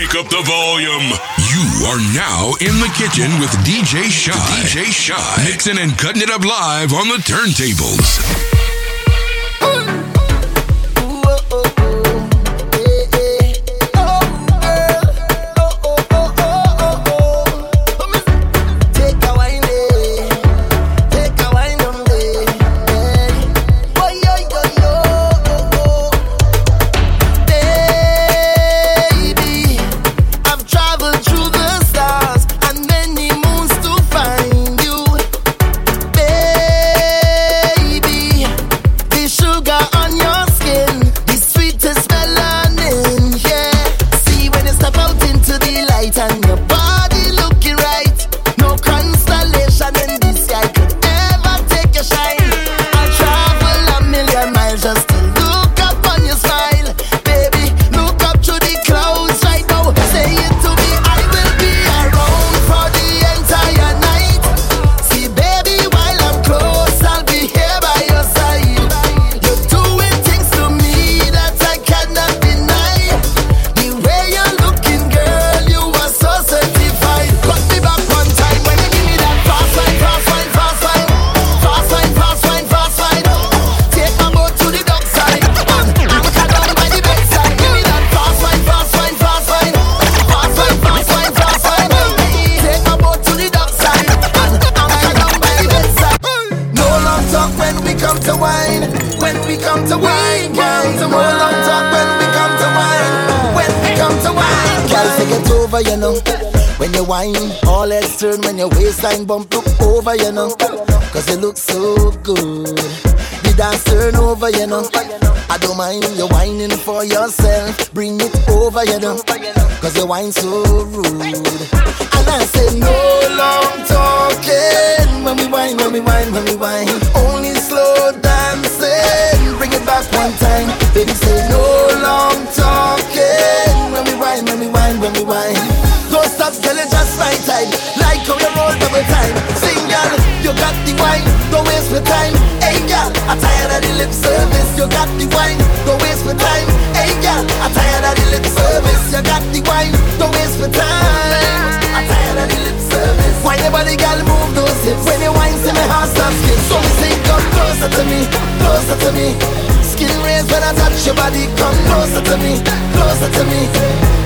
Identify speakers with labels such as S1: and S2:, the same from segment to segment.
S1: Crank up the volume. You are now in the kitchen with DJ Shy. DJ Shy. Mixing and cutting it up live on the turntables.
S2: Waistline bump look over, you know. Cause you look so good. The dance turn over, you know. I don't mind you whining for yourself. Bring it over, you know. Cause you whine so rude. And I say, no long talking. When we whine, when we whine, when we whine. Only slow dancing. Bring it back one time. Baby, say, no long talking. Don't girl, it's just my time Like how you roll double time. Sing, girl, you got the wine, don't waste my time. Hey, girl, I'm tired of the lip service. You got the wine, don't waste my time. Hey, girl, I'm tired of the lip service. You got the wine, don't waste my time. I'm tired of the lip service. Why nobody, girl, move those hips? When you wine, see my heart stop skip. So say, come closer to me, closer to me. Skin raise when I touch your body, come closer to me, closer to me.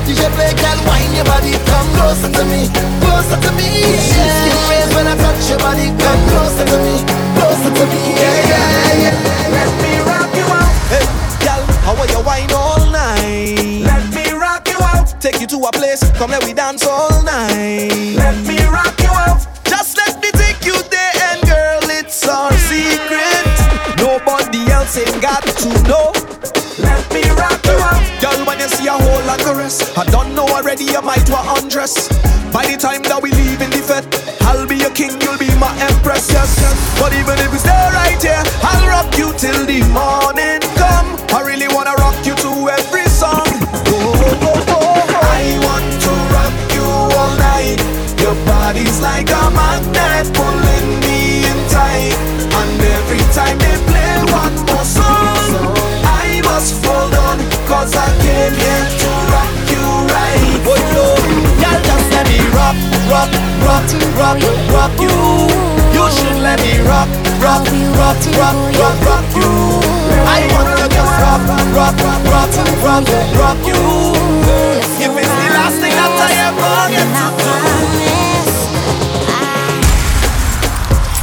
S2: DJ play can wine your body, come closer to me, closer to me. Yeah. Skin raise when I touch your body, come closer to me, closer to me. Yeah, yeah, yeah.
S3: Let me rock you out. Hey, girl, how are you wine all night? Let me rock you out. Take you to a place, come let we dance all night. Let me rock you out. Just let me take you there, and girl, it's our secret. Else got to know. Let me rock you out. Girl, when you see a whole lot of rest, I don't know already, you might want undress. By the time that we leave in the fed, I'll be your king, you'll be my empress, yes, yes. But even if we stay right here, I'll rock you till the morning come. I really wanna rock you rock, rock, rock you. You should let me rock, rock, rock, rock, rock, rock you. I want to just rock, rock, rock, rock, rock you. If it's the last thing that I ever get
S4: to do.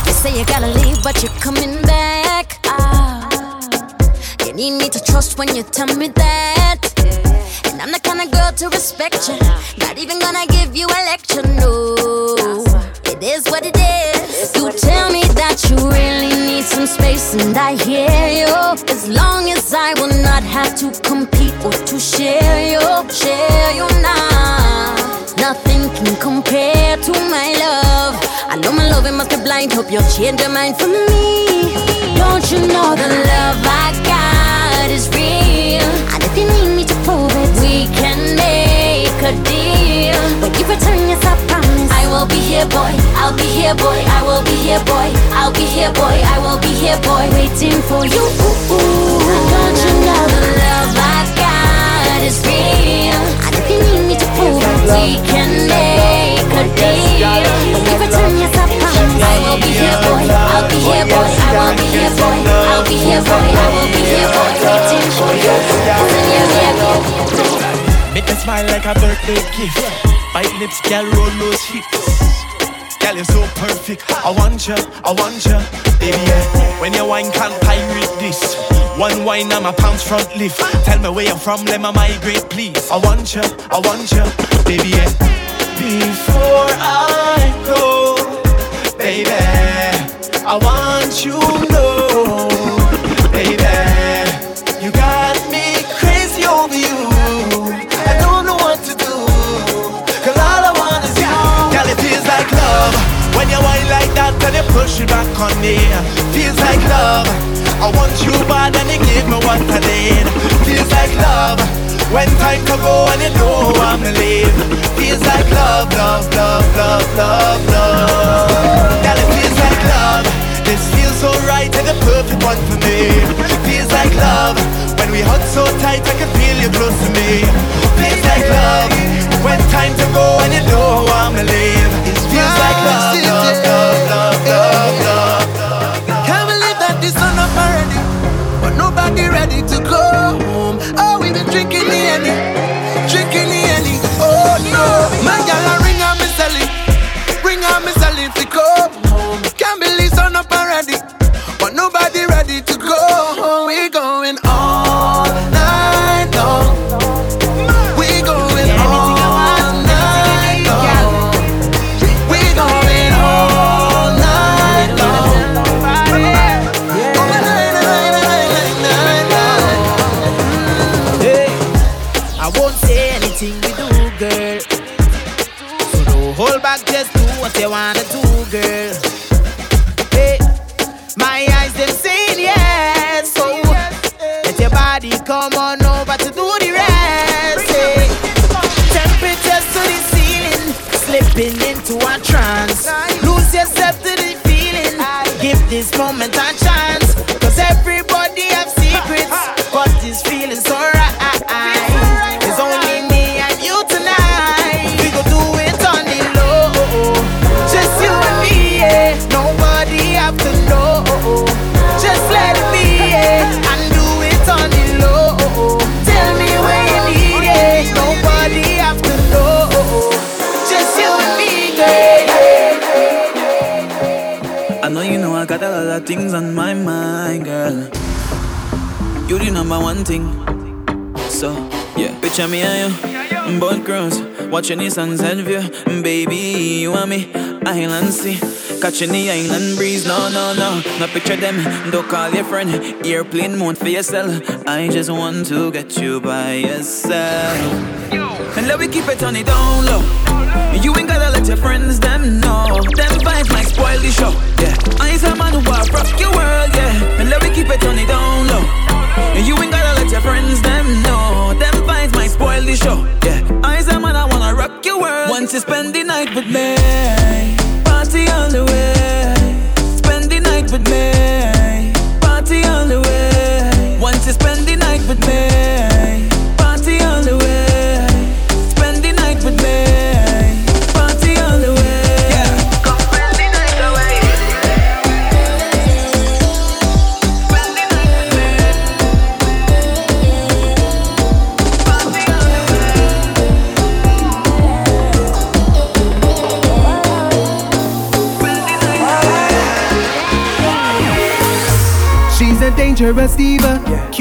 S4: You say you gotta leave, but you're coming back. Ah. You need me to trust when you tell me that. And I'm the kind of girl to respect you. Not even gonna give you a lecture, no. It is what it is. You tell me that you really need some space, and I hear you. As long as I will not have to compete or to share you, share you now. Nothing can compare to my love. I know my love it must be blind. Hope you'll change your mind for me. Don't you know the love I got is real? be here, boy. I'll be here, boy. I will be here, boy. I'll be here, boy. I will be here, boy. Waiting for you. Ooh, ooh. I got you now. The love I got is real. I think you need me to prove it. We can make a deal. If I turn yes, I. I will be here, boy. I'll be here, boy. I will be here, boy. I'll be here, boy. I will be here, boy. Waiting for you. Cause I'm here, yeah, yeah.
S3: Make me smile like a birthday gift. Bite lips, girl, roll those hips. Girl, you're so perfect. I want you, I want you, baby. Yeah. When you wine, can't pirate this. One wine, I'm a pounds front lift. Tell me where you're from, let me migrate, please. I want you, I want you, baby. Yeah. Before I go, baby, I want you to know, baby, push it back on me. Feels like love. I want you bad and you give me what I need. Feels like love when time go and you know I'm to leave. Feels like love, love, love, love, love, love. Girl, it feels like love. This feels so right and the perfect one for me. Feels like love when we hug so tight I can feel you close to me. Feels like love when time to go and you know I'm to leave. Feels like love, love, love, love, love, love.
S5: Can't believe that the sun up already, but nobody ready to go home. Oh, we've been drinking the Henny,
S3: I won't say anything we do, girl. So don't hold back, just do what you wanna do, girl. Hey, my eyes them saying yes, so let your body come on over to do the rest. Hey, eh. temperatures to the ceiling, slipping into a trance. Lose yourself to the feeling, give this moment a
S6: things on my mind, girl. You the number one thing. So, yeah. Picture me and you, both girls, watching the sunset view. Baby, you and me, island sea. Catching the island breeze, no, no, no. No picture them, don't call your friend. Airplane mode for yourself. I just want to get you by yourself. And let me keep it on the down low. You ain't gotta let your friends them know. Them vibes might spoil the show. Yeah, I's a man who will rock your world. Yeah, and let me keep it on the down low. You ain't gotta let your friends them know. Them vibes might spoil the show. Yeah, I's a man I rock your world. Want to spend the night with me, party all the way.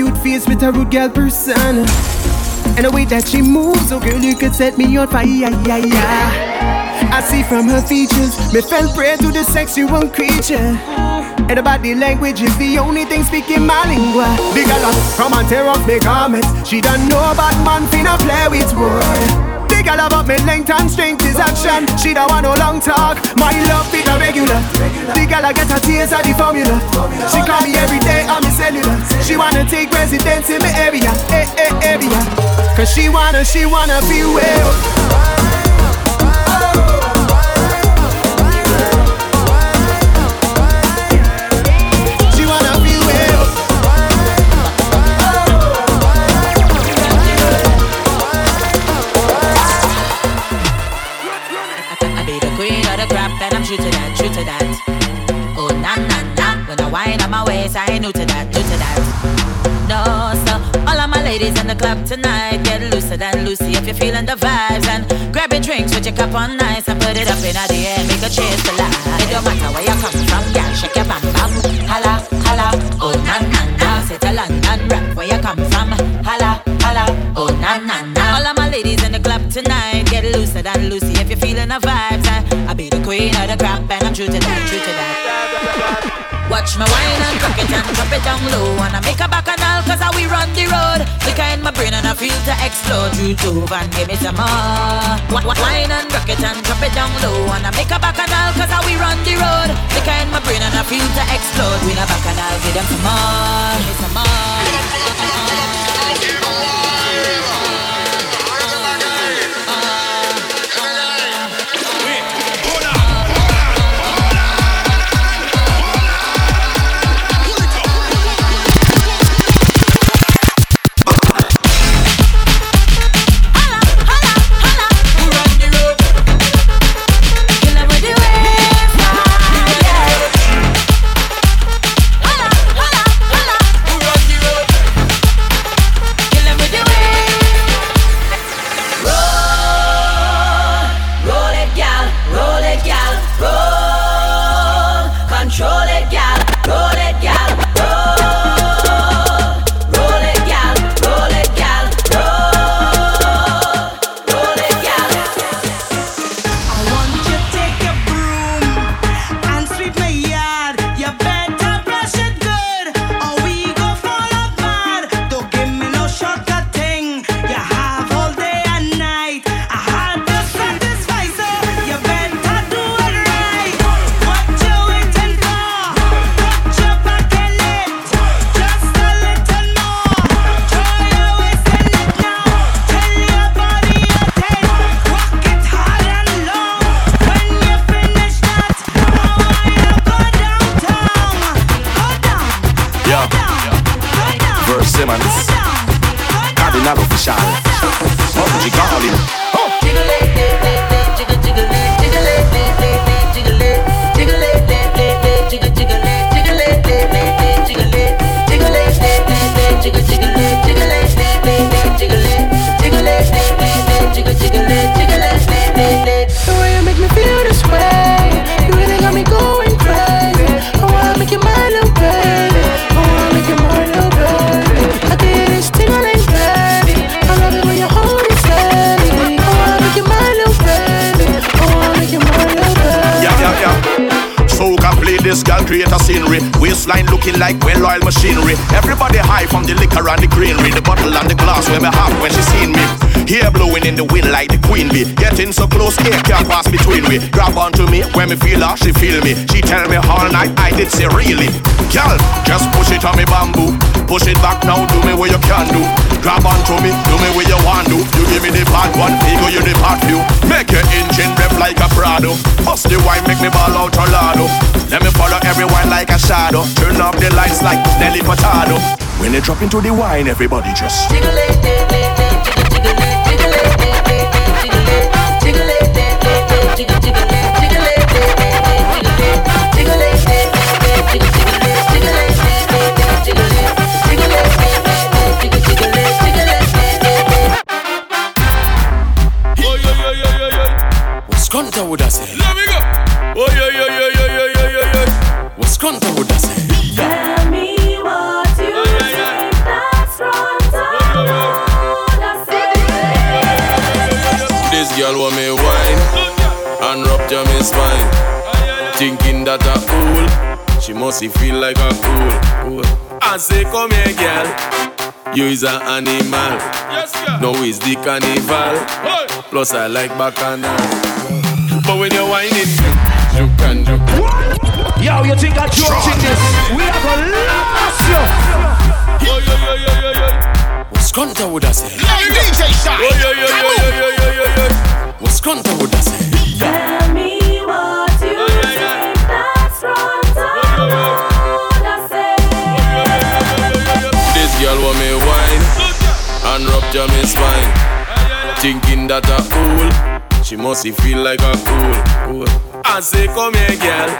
S7: Cute face with a rude girl persona. And the way that she moves, oh girl, you could set me on fire. Yeah, yeah. I see from her features, me fell prey to the sexual creature. And about the body language is the only thing speaking my lingua. Big girl, come and tear off me garments. She don't know about man finna play with wood. Girl about me length and strength is action. She don't want no long talk. My love be the regular. Big girl I get her tears at the formula. She call me every day on me cellular. She wanna take residence in my area, eh, eh, area. Cause she wanna, she wanna be well.
S8: to that, new to that. No, so all of my ladies in
S5: the club tonight, get looser than Lucy if you're feeling the vibes. And grab your drinks with your cup on ice and put it up in the air, make a chase to life. It don't matter where you come from, girl, shake your bum, bum. Holla, holla, oh na na na, sit a London rap where you come from. Holla, holla, oh na na na. All of my ladies in the club tonight, get looser than Lucy if you're feeling the vibes. I, I be the queen of the crap and I'm true to that, true to that. Watch me wine and cock it and drop it down low. And I make a bacchanal cause I we run the road. Liquor in my brain and I feel to explode. You too and give me some more. My Wine and rock it and drop it down low. And I make a bacchanal cause I we run the road. Liquor in my brain and I feel to explode. We a bacchanal, give them some more. Give me some more
S9: looking like well-oiled machinery. Everybody high from the liquor and the greenery, the bottle and the glass where me half, when she seen me. Here blue in the wind like the queen bee. Getting so close, air can't pass between we. Grab onto me when me feel her, she feel me. She tell me all night, I did say really. Girl, just push it on me bamboo. Push it back now, do me what you can do. Grab onto me, do me what you want to. You give me the bad one, me go you the bad view. Make your engine rev like a Prado. Bust the wine, make me ball out Tornado. Let me follow everyone like a shadow. Turn up the lights like Nelly potato.
S10: When they
S11: drop into the wine, everybody just
S5: jiggle it, jiggle it, jiggle it, jiggle it.
S12: that a fool. She must feel like a fool. I say, come here, girl. You is an animal. Yes. No, it's the carnival. Hey. Plus, I like bacchanal. But when you're whining, you can joke.
S13: Yo, you think I joking genius? We are the last you. Yo, yo, yo, yo, yo, yo.
S11: What's Gunter would I say?
S13: Hey, DJ Shot.
S12: Yo, yo, yo, yo, yo, yo, yo, yo.
S11: What's Gunter would I say?
S14: for me
S12: wine and rupture me spine. Thinking that I cool, she must feel like a fool. cool. I say, come here, girl.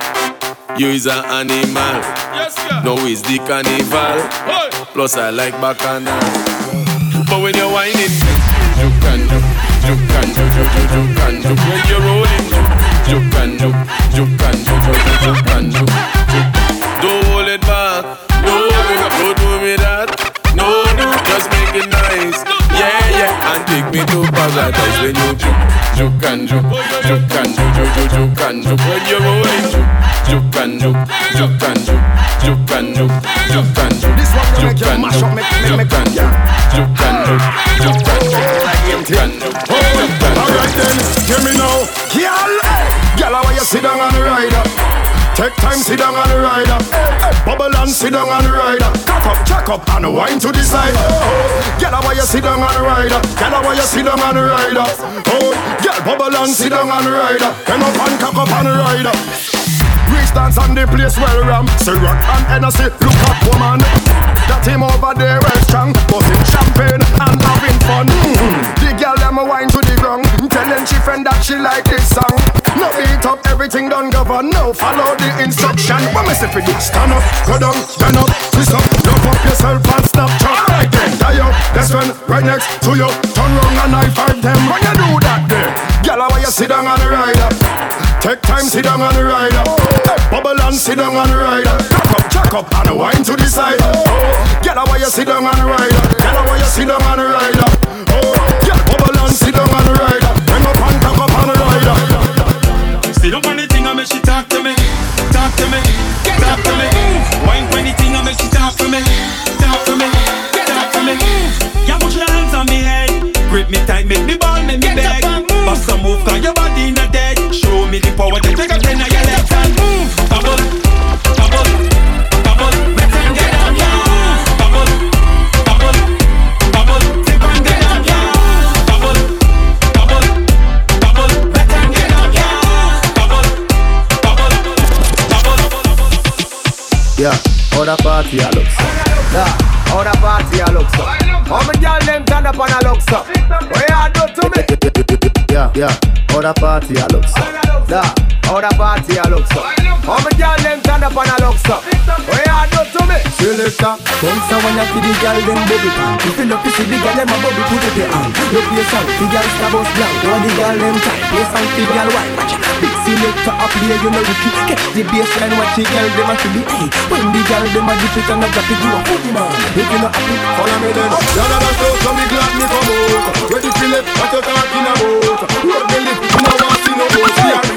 S12: You is an animal. Yes. No, it's the carnival. Hey. Plus, I like bacchanal. But when you're whining, you can do, you can do, you, you, you can do. When you're rolling, you can do, you can do, you, you, you can do. You can do. Yeah, yeah, and take me to paradise when you juke, juke and juke, juke and juke, juke, juke, juke and juke. When you're rolling, juke, and juke, juke and juke, juke and juke, juke and juke.
S11: This one gonna make you mash up, make make make
S12: and juke, juke and juke, juke and juke, juke and juke,
S11: Alright then, hear me now. Girl. Girl, how you sit down on the rider? Take time, sit down on the rider. Bubble and sit down on the rider. Cock up, jack up, and wine to the side. Oh, girl, how you sit down on the rider? Girl, how you sit down on the rider? Oh, girl, bubble and sit down on the rider. Come up and cock up on the rider. Rich dance on the place well ram Say rock and Hennessy, look at woman That him over there well strong Buzzing champagne and having fun mm-hmm. Them a wine to the ground. Telling she friend that she like this song. No beat up, everything done govern. No follow the instruction. What me say for you? Stand up, go down, stand up Twist up, love up yourself and Snapchat Alright then, die up, best friend right next to you Turn round and I five them. When you do that there Girl, how you sit down on the rider Take time, sit down on the rider. Hey, bubble and sit down on the rider. Cock up, jack up, and wine to the side. Oh, get away, you sit down on the rider. Get away, you sit down on the rider. Oh, get bubble and sit down on the rider. Bring up and cock up on the rider.
S15: Sit up on the thing and make she talk to me, talk to me, talk to me. Wine for the thing and make she talk to me, talk to me, talk to me. Yeah, put your hands on me head, grip me tight, make me ball, make me beg. Bust some move, cause your body not dead.
S16: Ahora party a luxo. Yeah, ahora party a luxo. All my girl them turn up on a luxo? What you do to me? Yeah, yeah. Ahora party a luxo so? Yeah, how the party a look so? How me girl them turn up and a look so? What you do to me?
S17: Selector, come so when you see the girl them baby pan If you love to see the girl them a bubble put it on You play song, the girl star bus blank You the girl them tight, play song, the girl white Watch out, big selector up here, you know rookie Catch the baseline, watch the girl them a feel it Hey, when the girl them a dip it and a drop it, you a foodie man If you not happy, follow me then
S11: Y'all are the show, so me glad me come out. Ready to live, what you talking about?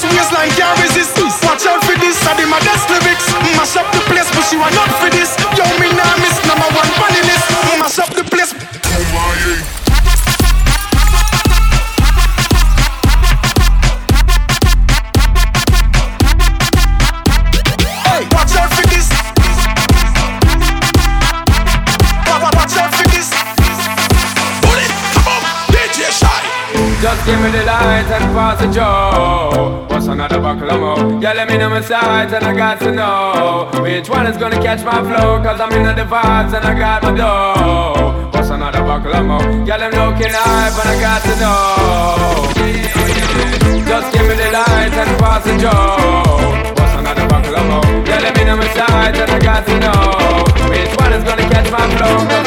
S11: twist waistline can't resist. Watch out for this. I did my best lyrics. Mash up the place, but she want up for this. Yo, me nah miss number one funny list. Mash up the place. This. This.
S18: Shy.
S19: Just give me the light and pass the joe. Buckle of more? Yeah, let me know my sides and I got to know which one is gonna catch my flow. Cause I'm in the vibes and I got my dough. What's another buckle of more? Yeah, them looking hype and I got to know. Just give me the light and pass the joe. What's another buckle of more? Yeah, let me know my sides and I got to know which one is gonna catch my flow.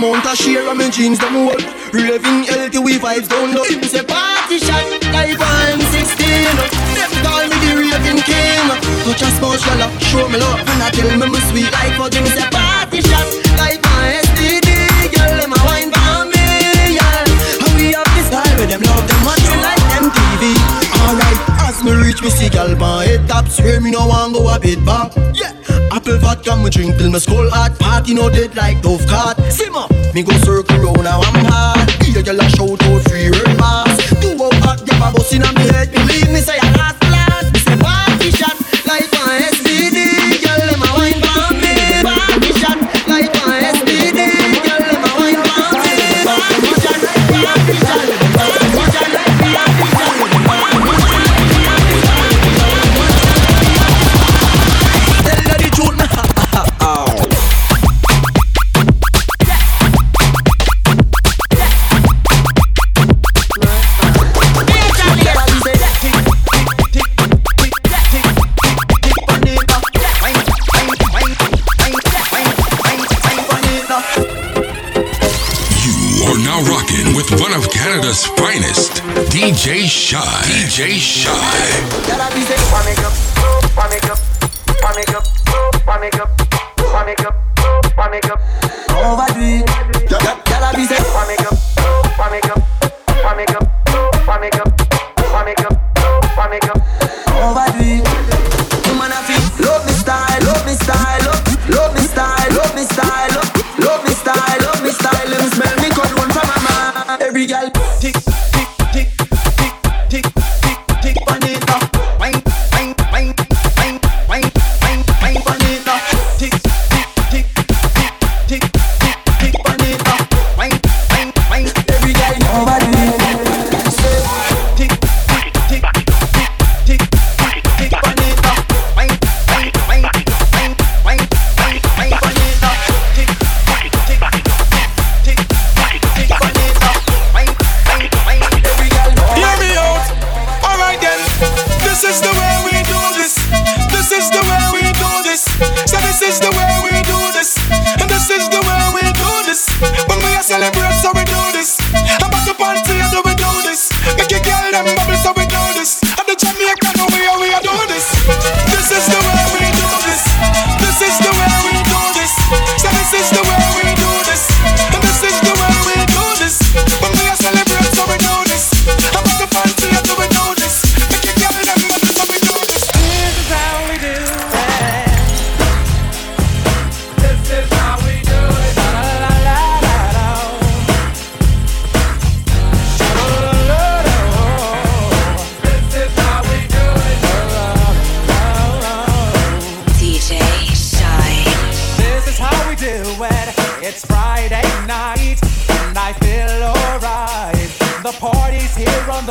S1: One month a share of my jeans them work. Raving we vibes down low. Things say party shot like one sixteen. Them call me the raving king. Touch a sponge gala, show me love and I tell me me sweet like for things say party shot like my STD. Girl, them a wine for me, yeah. And we have this style with them love them watching like them TV. Alright, as me reach me see gal pan head top Swear me no want go a bit back Yeah, apple vodka me drink till me skull hot. Party no dead like Dove card Simmer, me go circle round now I'm hard Here gal a shout out free red pass Two up hot gal a bust inna me head. Believe me say I
S20: DJ Shy. DJ Shy.
S1: Overdo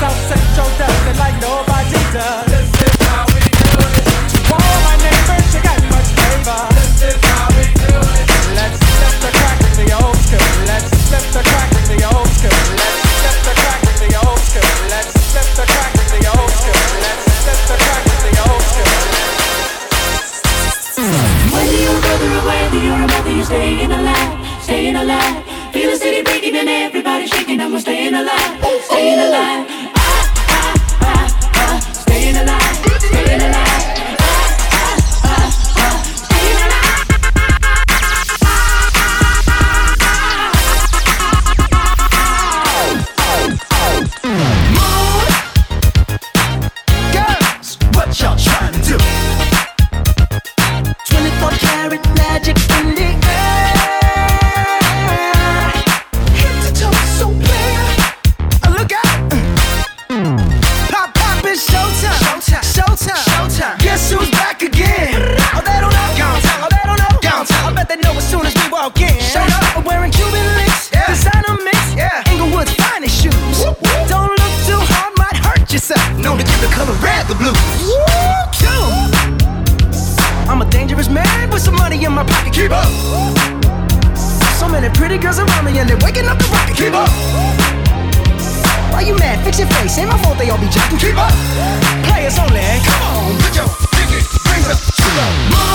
S21: this is how we do it. All my neighbors, got much. This is how we do it. Let's step the crack the old school. Let's step the crack the old school. Let's step crack the old school. Let's step crack the old school. Let's step crack the old
S14: school. You're a brother or you're a mother, you're staying alive, staying alive leaving, everybody shaking, I'm staying alive, staying alive.
S13: Ah, I, ah, I, ah, I, I, staying alive, staying alive. girls around me and they're waking up the rocket. Keep up. Why you mad? Fix your face. Ain't my fault they all be jacking. Keep up. Players only. Come on, put your pinky rings up to the moon.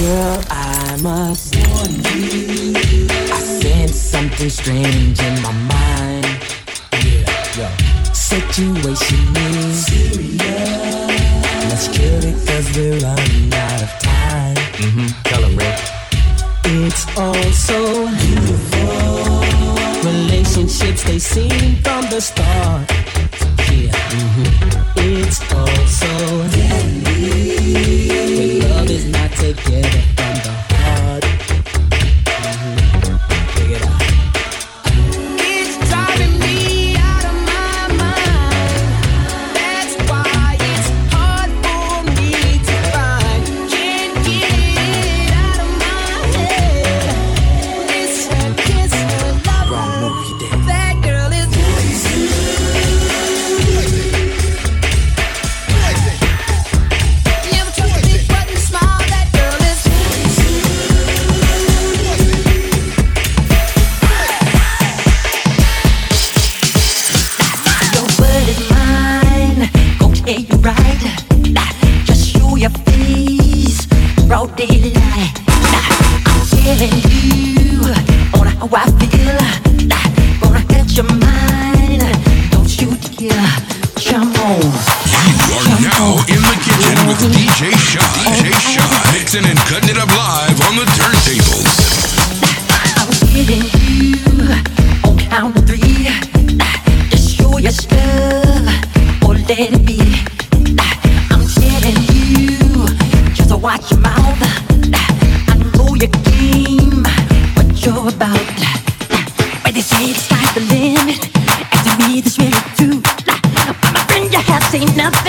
S22: Girl, I
S23: must warn you. I sense something strange in my mind. Yeah, yo. Situation is serious. Let's kill it cause we're running out of time. Mm-hmm. Tell him, Rick. It's all so beautiful. Relationships, they seem from the start Mm-hmm. It's all so heavy. When love is not together.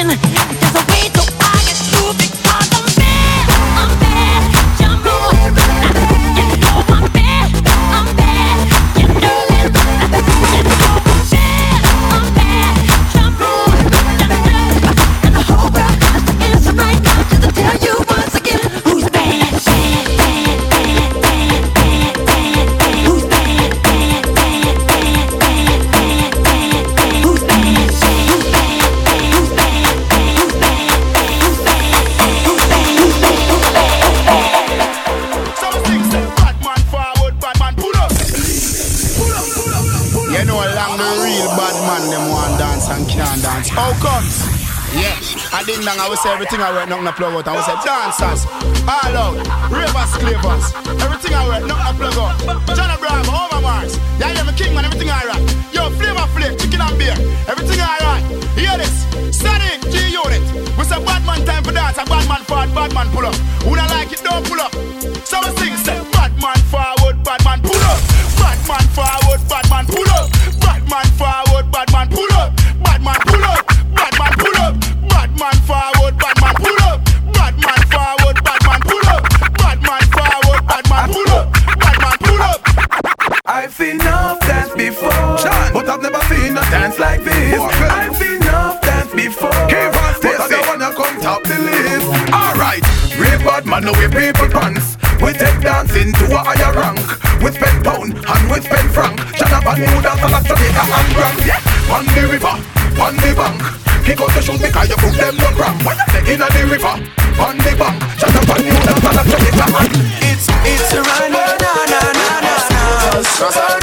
S4: one.
S24: I went on the
S25: floor out and we
S26: said, dancers. people pants. We take dancing to a higher rank. We spend pound and we spend franc. with pen frank. Chana Bermuda, Salas, Jamaica and Grand. Yeah. On the river, on the bank. Kick out the shoes because you put them on cramp. In the river, on the bank. Chana Bermuda, Salas, Jamaica and
S3: It's, it's a rhino, na na na na na.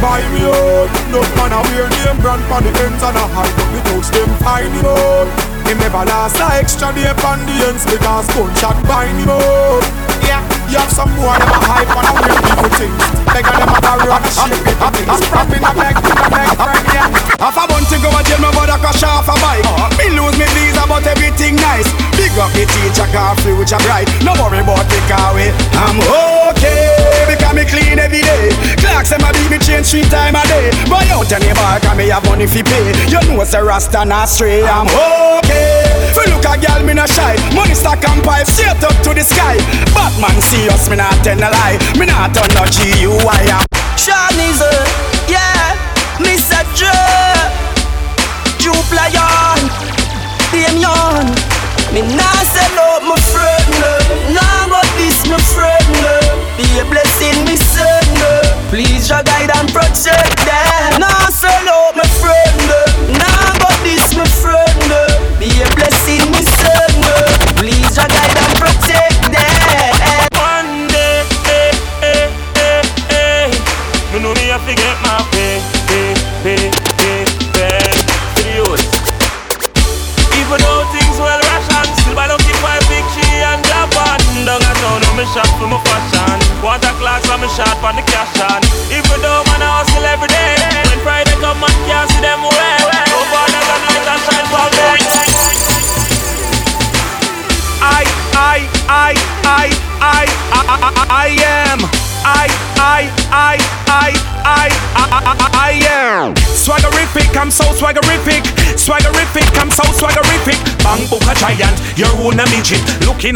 S11: buy me own. No man a wear name brand Pon the ends and a hide Me touch them fine him out Him never last a extra day Pon the ends Because gunshot buy me out Yeah, you have some more them a hype and a wear people things. Bigger them a carry and a shit paper things Propping up like, up like friend, yeah Half a bunch to go a jail, my brother crash off a bike. Me lose me visa but everything nice. Big up the teacher car, future bright. No worry about the car, I'm home okay Because me clean every day. Clocks and my beat me change three times a day. Boy, out any bar, cause me have money fi pay? You know it's a rasta not stray. I'm okay. Fi look a girl me not shy. Money stack and pile straight up to the sky. Batman see us me not tell a lie. Me not turn no GUI
S26: I'm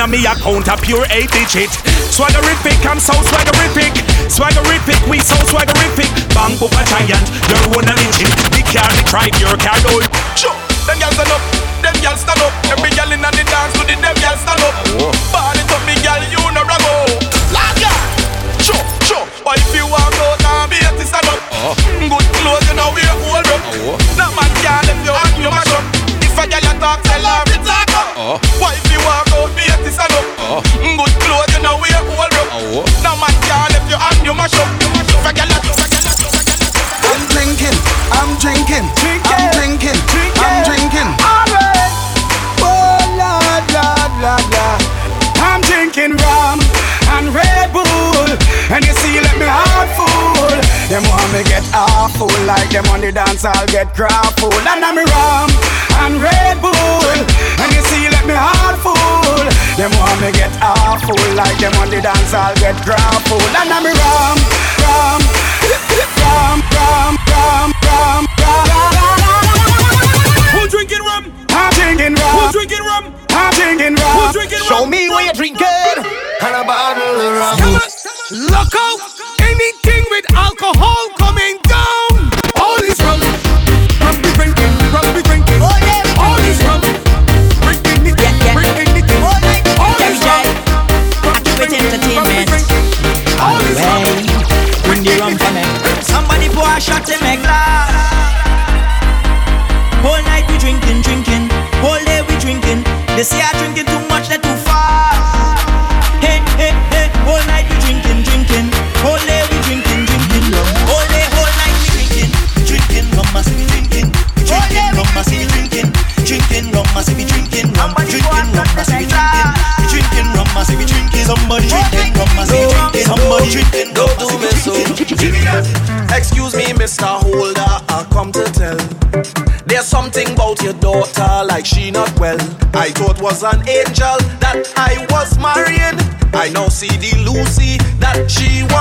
S15: At me account a pure eight digit. Swaggerific, I'm so swaggerific. Swaggerific, we so swaggerific. Bang up a giant, you're one a midget. The car, the tribe, your car, don't.
S7: Sure, them girls stand up, them girls stand up. Every girl in the dance to the them girls stand up.
S11: The dance, I'll get crowd full. And I'm rum and Red Bull. And you see, let me heart full. Them want me get awful. Like them on the dance, I'll get crowd full. And I'm rum, rum, rum, rum, rum, rum, rum.
S15: Who drinking rum?
S11: I'm drinking rum.
S15: Who's drinking rum?
S11: I'm drinking rum.
S15: Who's drinking rum?
S11: Show me what you're drinking. And a bottle of rum.
S13: Look out! Anything
S3: They say I'm drinking too much, they too fast. Hey, hey, hey. Whole night we drinking, drinking. Whole day we drinking, drinking. Whole day, whole night we drinking, drinking. Rum must be drinking, drinking. Rum must be drinking, drinking. Rum must be drinking, rum drinking. Rum must be drinking, drinking. Rum must be drinking. Somebody drinking, rum must be drinking. Somebody drinking.
S10: Don't do me so. Excuse me, Mr. Holder, I come to tell. There's something about your daughter, was an angel that I was marrying. I now see the Lucy that she was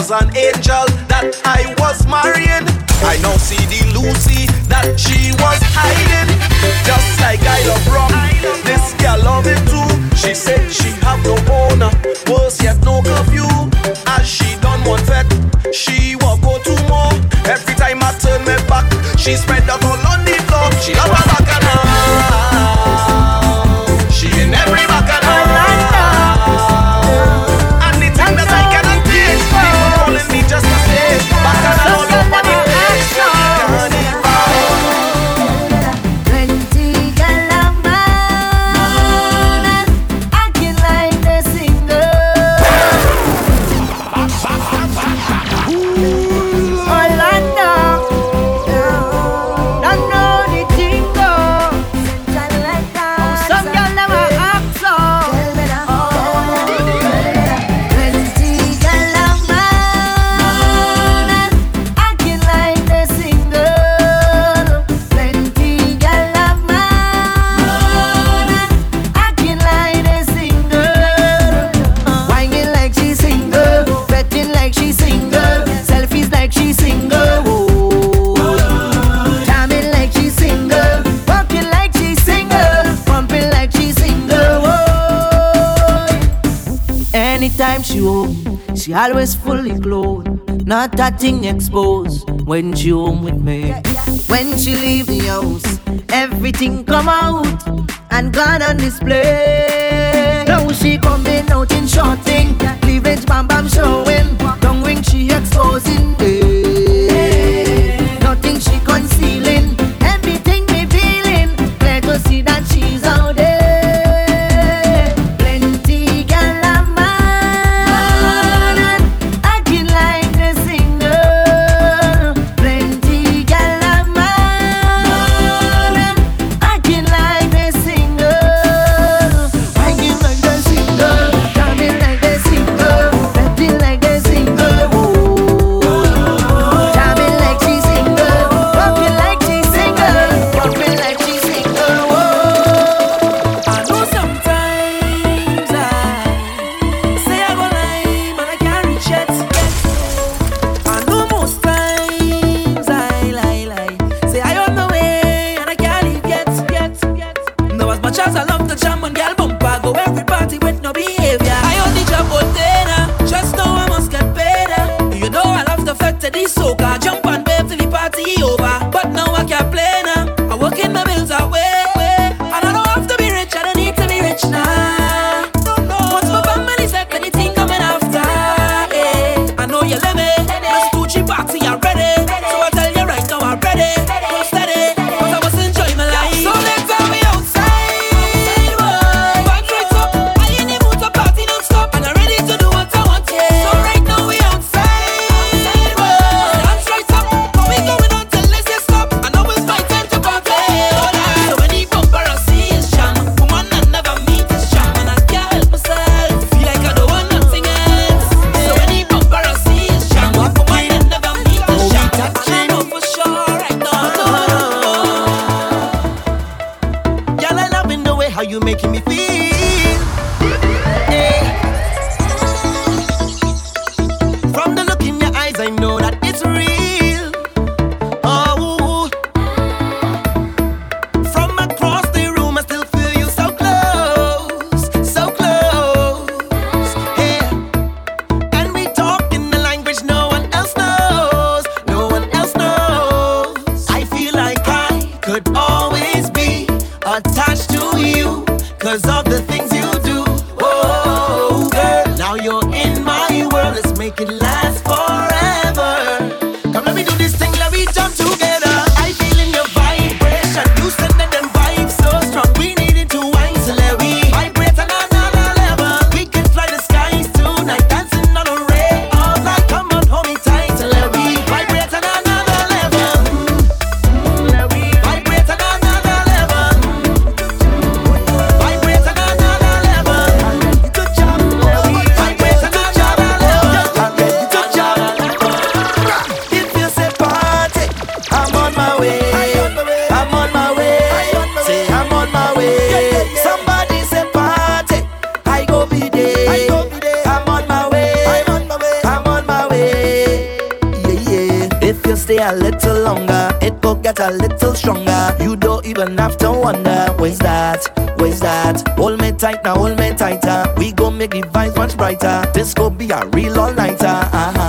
S10: was an angel that I she
S5: home, she always fully clothed, not that thing exposed. When she home with me, when she leave the house, everything come out and gone on display. Now she coming out in short thing, cleavage bam bam showing, tongue ring she exposing.
S3: gonna have to wonder where's that, where's that? Hold me tight now, hold me tighter. We gon' make the vibes much brighter. This could be a real all nighter. Uh-huh.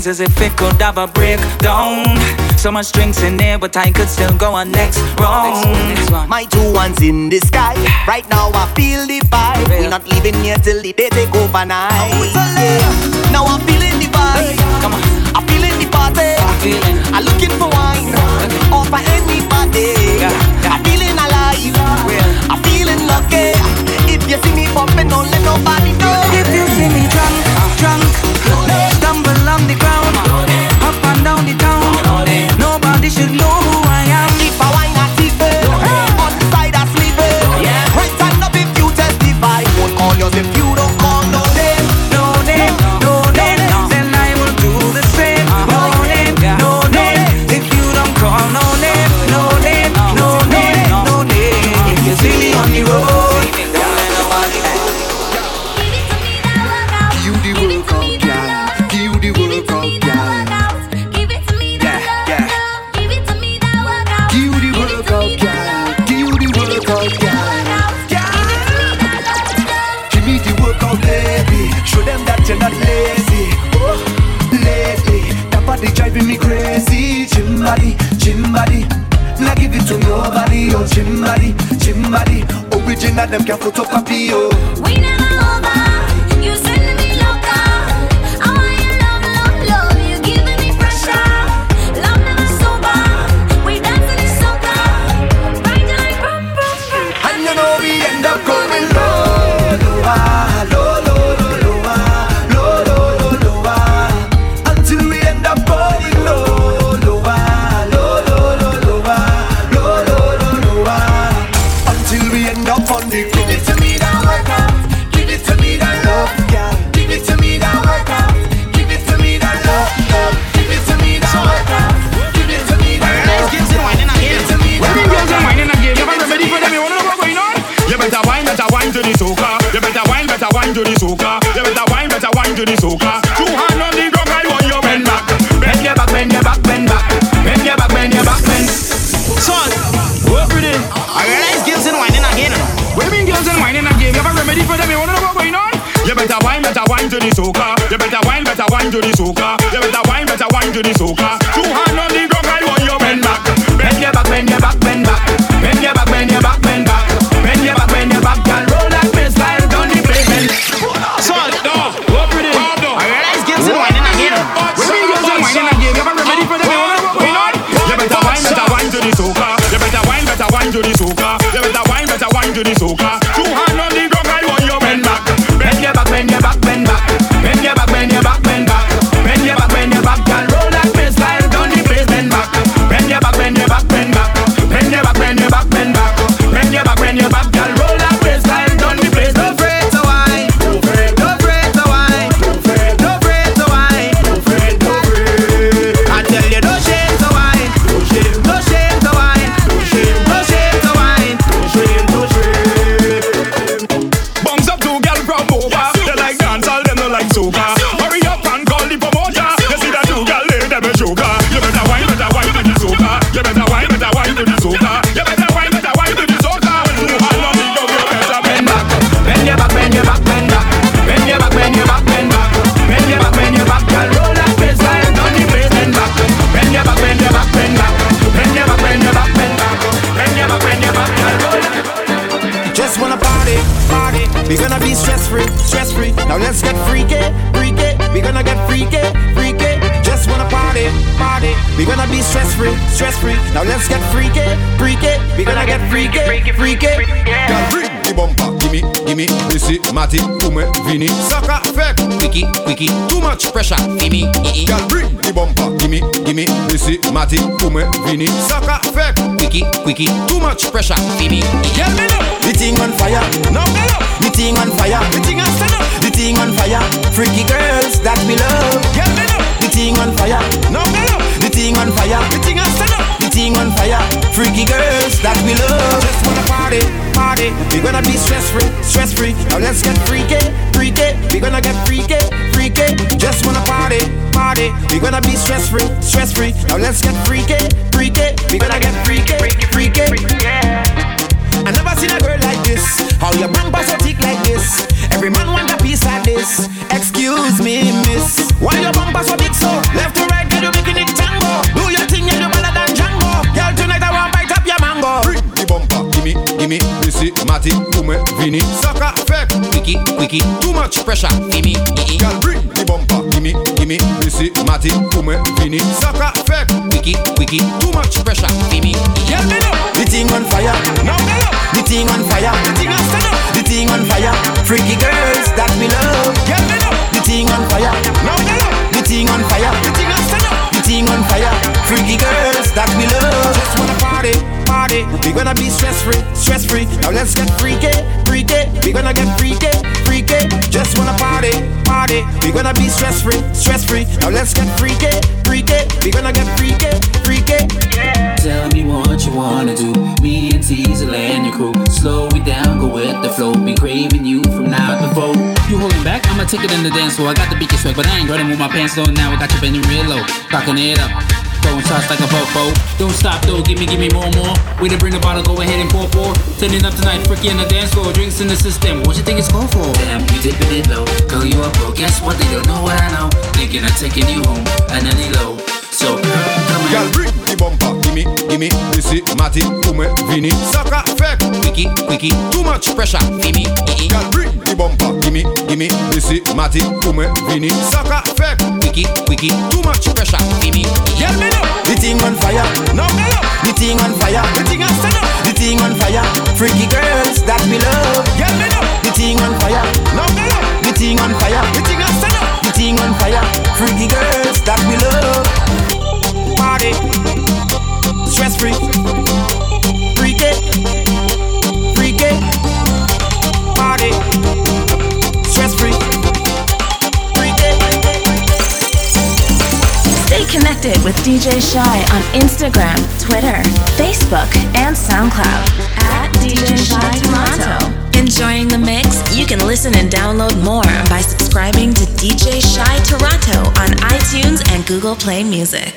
S27: feels as if it could have a breakdown. So much drinks in there, but I could still go on next round.
S7: My two ones in the sky. Right now I feel the vibe. We're not leaving here till the day take overnight. Now I'm feeling the vibe. Hey.
S27: Come on.
S7: I'm feeling the party. I'm looking for wine. Okay. Or for anybody. Yeah. Yeah. I'm feeling alive. Yeah. I'm feeling lucky. If you see me bumping, don't let nobody know. wine
S28: to the
S3: soca. You better wine, better wine to the soca. Two hand on the drum, I want your bend back. Bend your back, bend your back, bend back. Bend your back, bend your back, bend.
S29: Son, work with it. I realize girls ain't whining again.
S3: What do you mean girls ain't whining again? You
S29: have
S3: a
S29: remedy for
S3: them? You wanna know what's going on? You better wine, better wine to the soca. You better wine, better wine to the soca. You better wine, better wine to the soca. Two
S7: We gonna be stress free, stress free. Now let's get freaky, freaky. We gonna get freaky, freaky. Just wanna party, party. We gonna be stress free, stress free. Now let's get freaky, freaky. We gonna get freaky, freaky,
S11: freaky. freaky, freaky, freaky. ki bompa Gimme, gimme, disi, mati, koume, vini Saka, fek, wiki, wiki Too much pressure, gimme, ii Gal bring di bompa Gimme, gimme, disi, mati, koume, vini Saka, fek, wiki, wiki Too much pressure, gimme,
S7: ii Gal me nou The thing on fire. No me nou The thing on fire. The thing on stand up The thing on fire. Freaky girls that we love. Gal me nou The thing on fire. No me nou The thing on fire. The thing on stand up everything on fire. Freaky girls that we love. Just wanna party, party. We gonna be stress free, stress free. Now let's get freaky, freaky. We gonna get freaky, freaky. Just wanna party, party. We
S11: gonna be stress free, stress free. Now let's get freaky, freaky. We gonna get freaky, freaky, freaky. Yeah. I never seen a girl like this. How your bumper so thick like this? Every man want a piece of this. Excuse me, miss. Why your bumper so big so? Left to right, girl you making it
S30: gimme, gimme, Missy, Matty, Pume, Vinny, Saka, Fek, Quickie, Quickie, too much pressure, gimme, Girl, bring the bumper, gimme, gimme, Missy, Matty, Pume, Vinny, Saka, Fek, Quickie, Quickie, too much pressure, gimme,
S11: Girl, me know the thing on fire. No, me know the thing on fire. The thing on stand up. The thing on fire. Freaky girls that me love. Girl, me know the thing on fire. No, me know the thing on fire. The thing on stand up. The thing on fire. Freaky girls that me love. Just wanna party, party. We gonna be stress free, stress free. Now let's get freaky, freaky. We gonna get freaky, freaky. Just wanna party, party. We gonna be stress free, stress free. Now let's get freaky, freaky. We gonna get freaky, freaky.
S23: Tell me what you wanna do. Me and Teasel and your crew. Slow it down, go with the flow. Be craving you from now to four. You holding back? I'ma take it in the dance floor. I got the beat you swag, but I ain't gonna move my pants on. Now I got you bending real low. Cocking it up. Shots like a fofo. Don't stop though, give me, give me more, more. Way to bring the bottle, go ahead and pour, pour. Turning up tonight, freaky on the dance floor. Drinks in the system. What you think it's called for? Damn, you dipping it low. Girl, you a bro. Guess what? They don't know what I know. Thinking of taking you home, and then they low. So, come
S30: Girl, bring the bumper, gimme, gimme, Missy, Matty, Pume, Vinny, Saka, Fek, Quickie, Quickie, too much pressure, gimme, Girl, bring the bumper, gimme, gimme, Missy, Matty, Pume, Vinny, Saka, Fek, Quickie, Quickie, too much pressure, gimme,
S11: Girl, me know the thing on fire. No, me the thing on fire. The thing on stand. The thing on fire. Freaky girls that me love. Girl, me know the thing on fire. No, me the thing on fire. The thing. The thing on fire. Freaky girls that me love. Party, stress free. Freaky, freaky. Party, stress free. Freaky.
S31: Stay connected with DJ Shy on Instagram, Twitter, Facebook, and SoundCloud at DJ Shy Toronto. Enjoying the mix? You can listen and download more by subscribing to DJ Shy Toronto on iTunes and Google Play Music.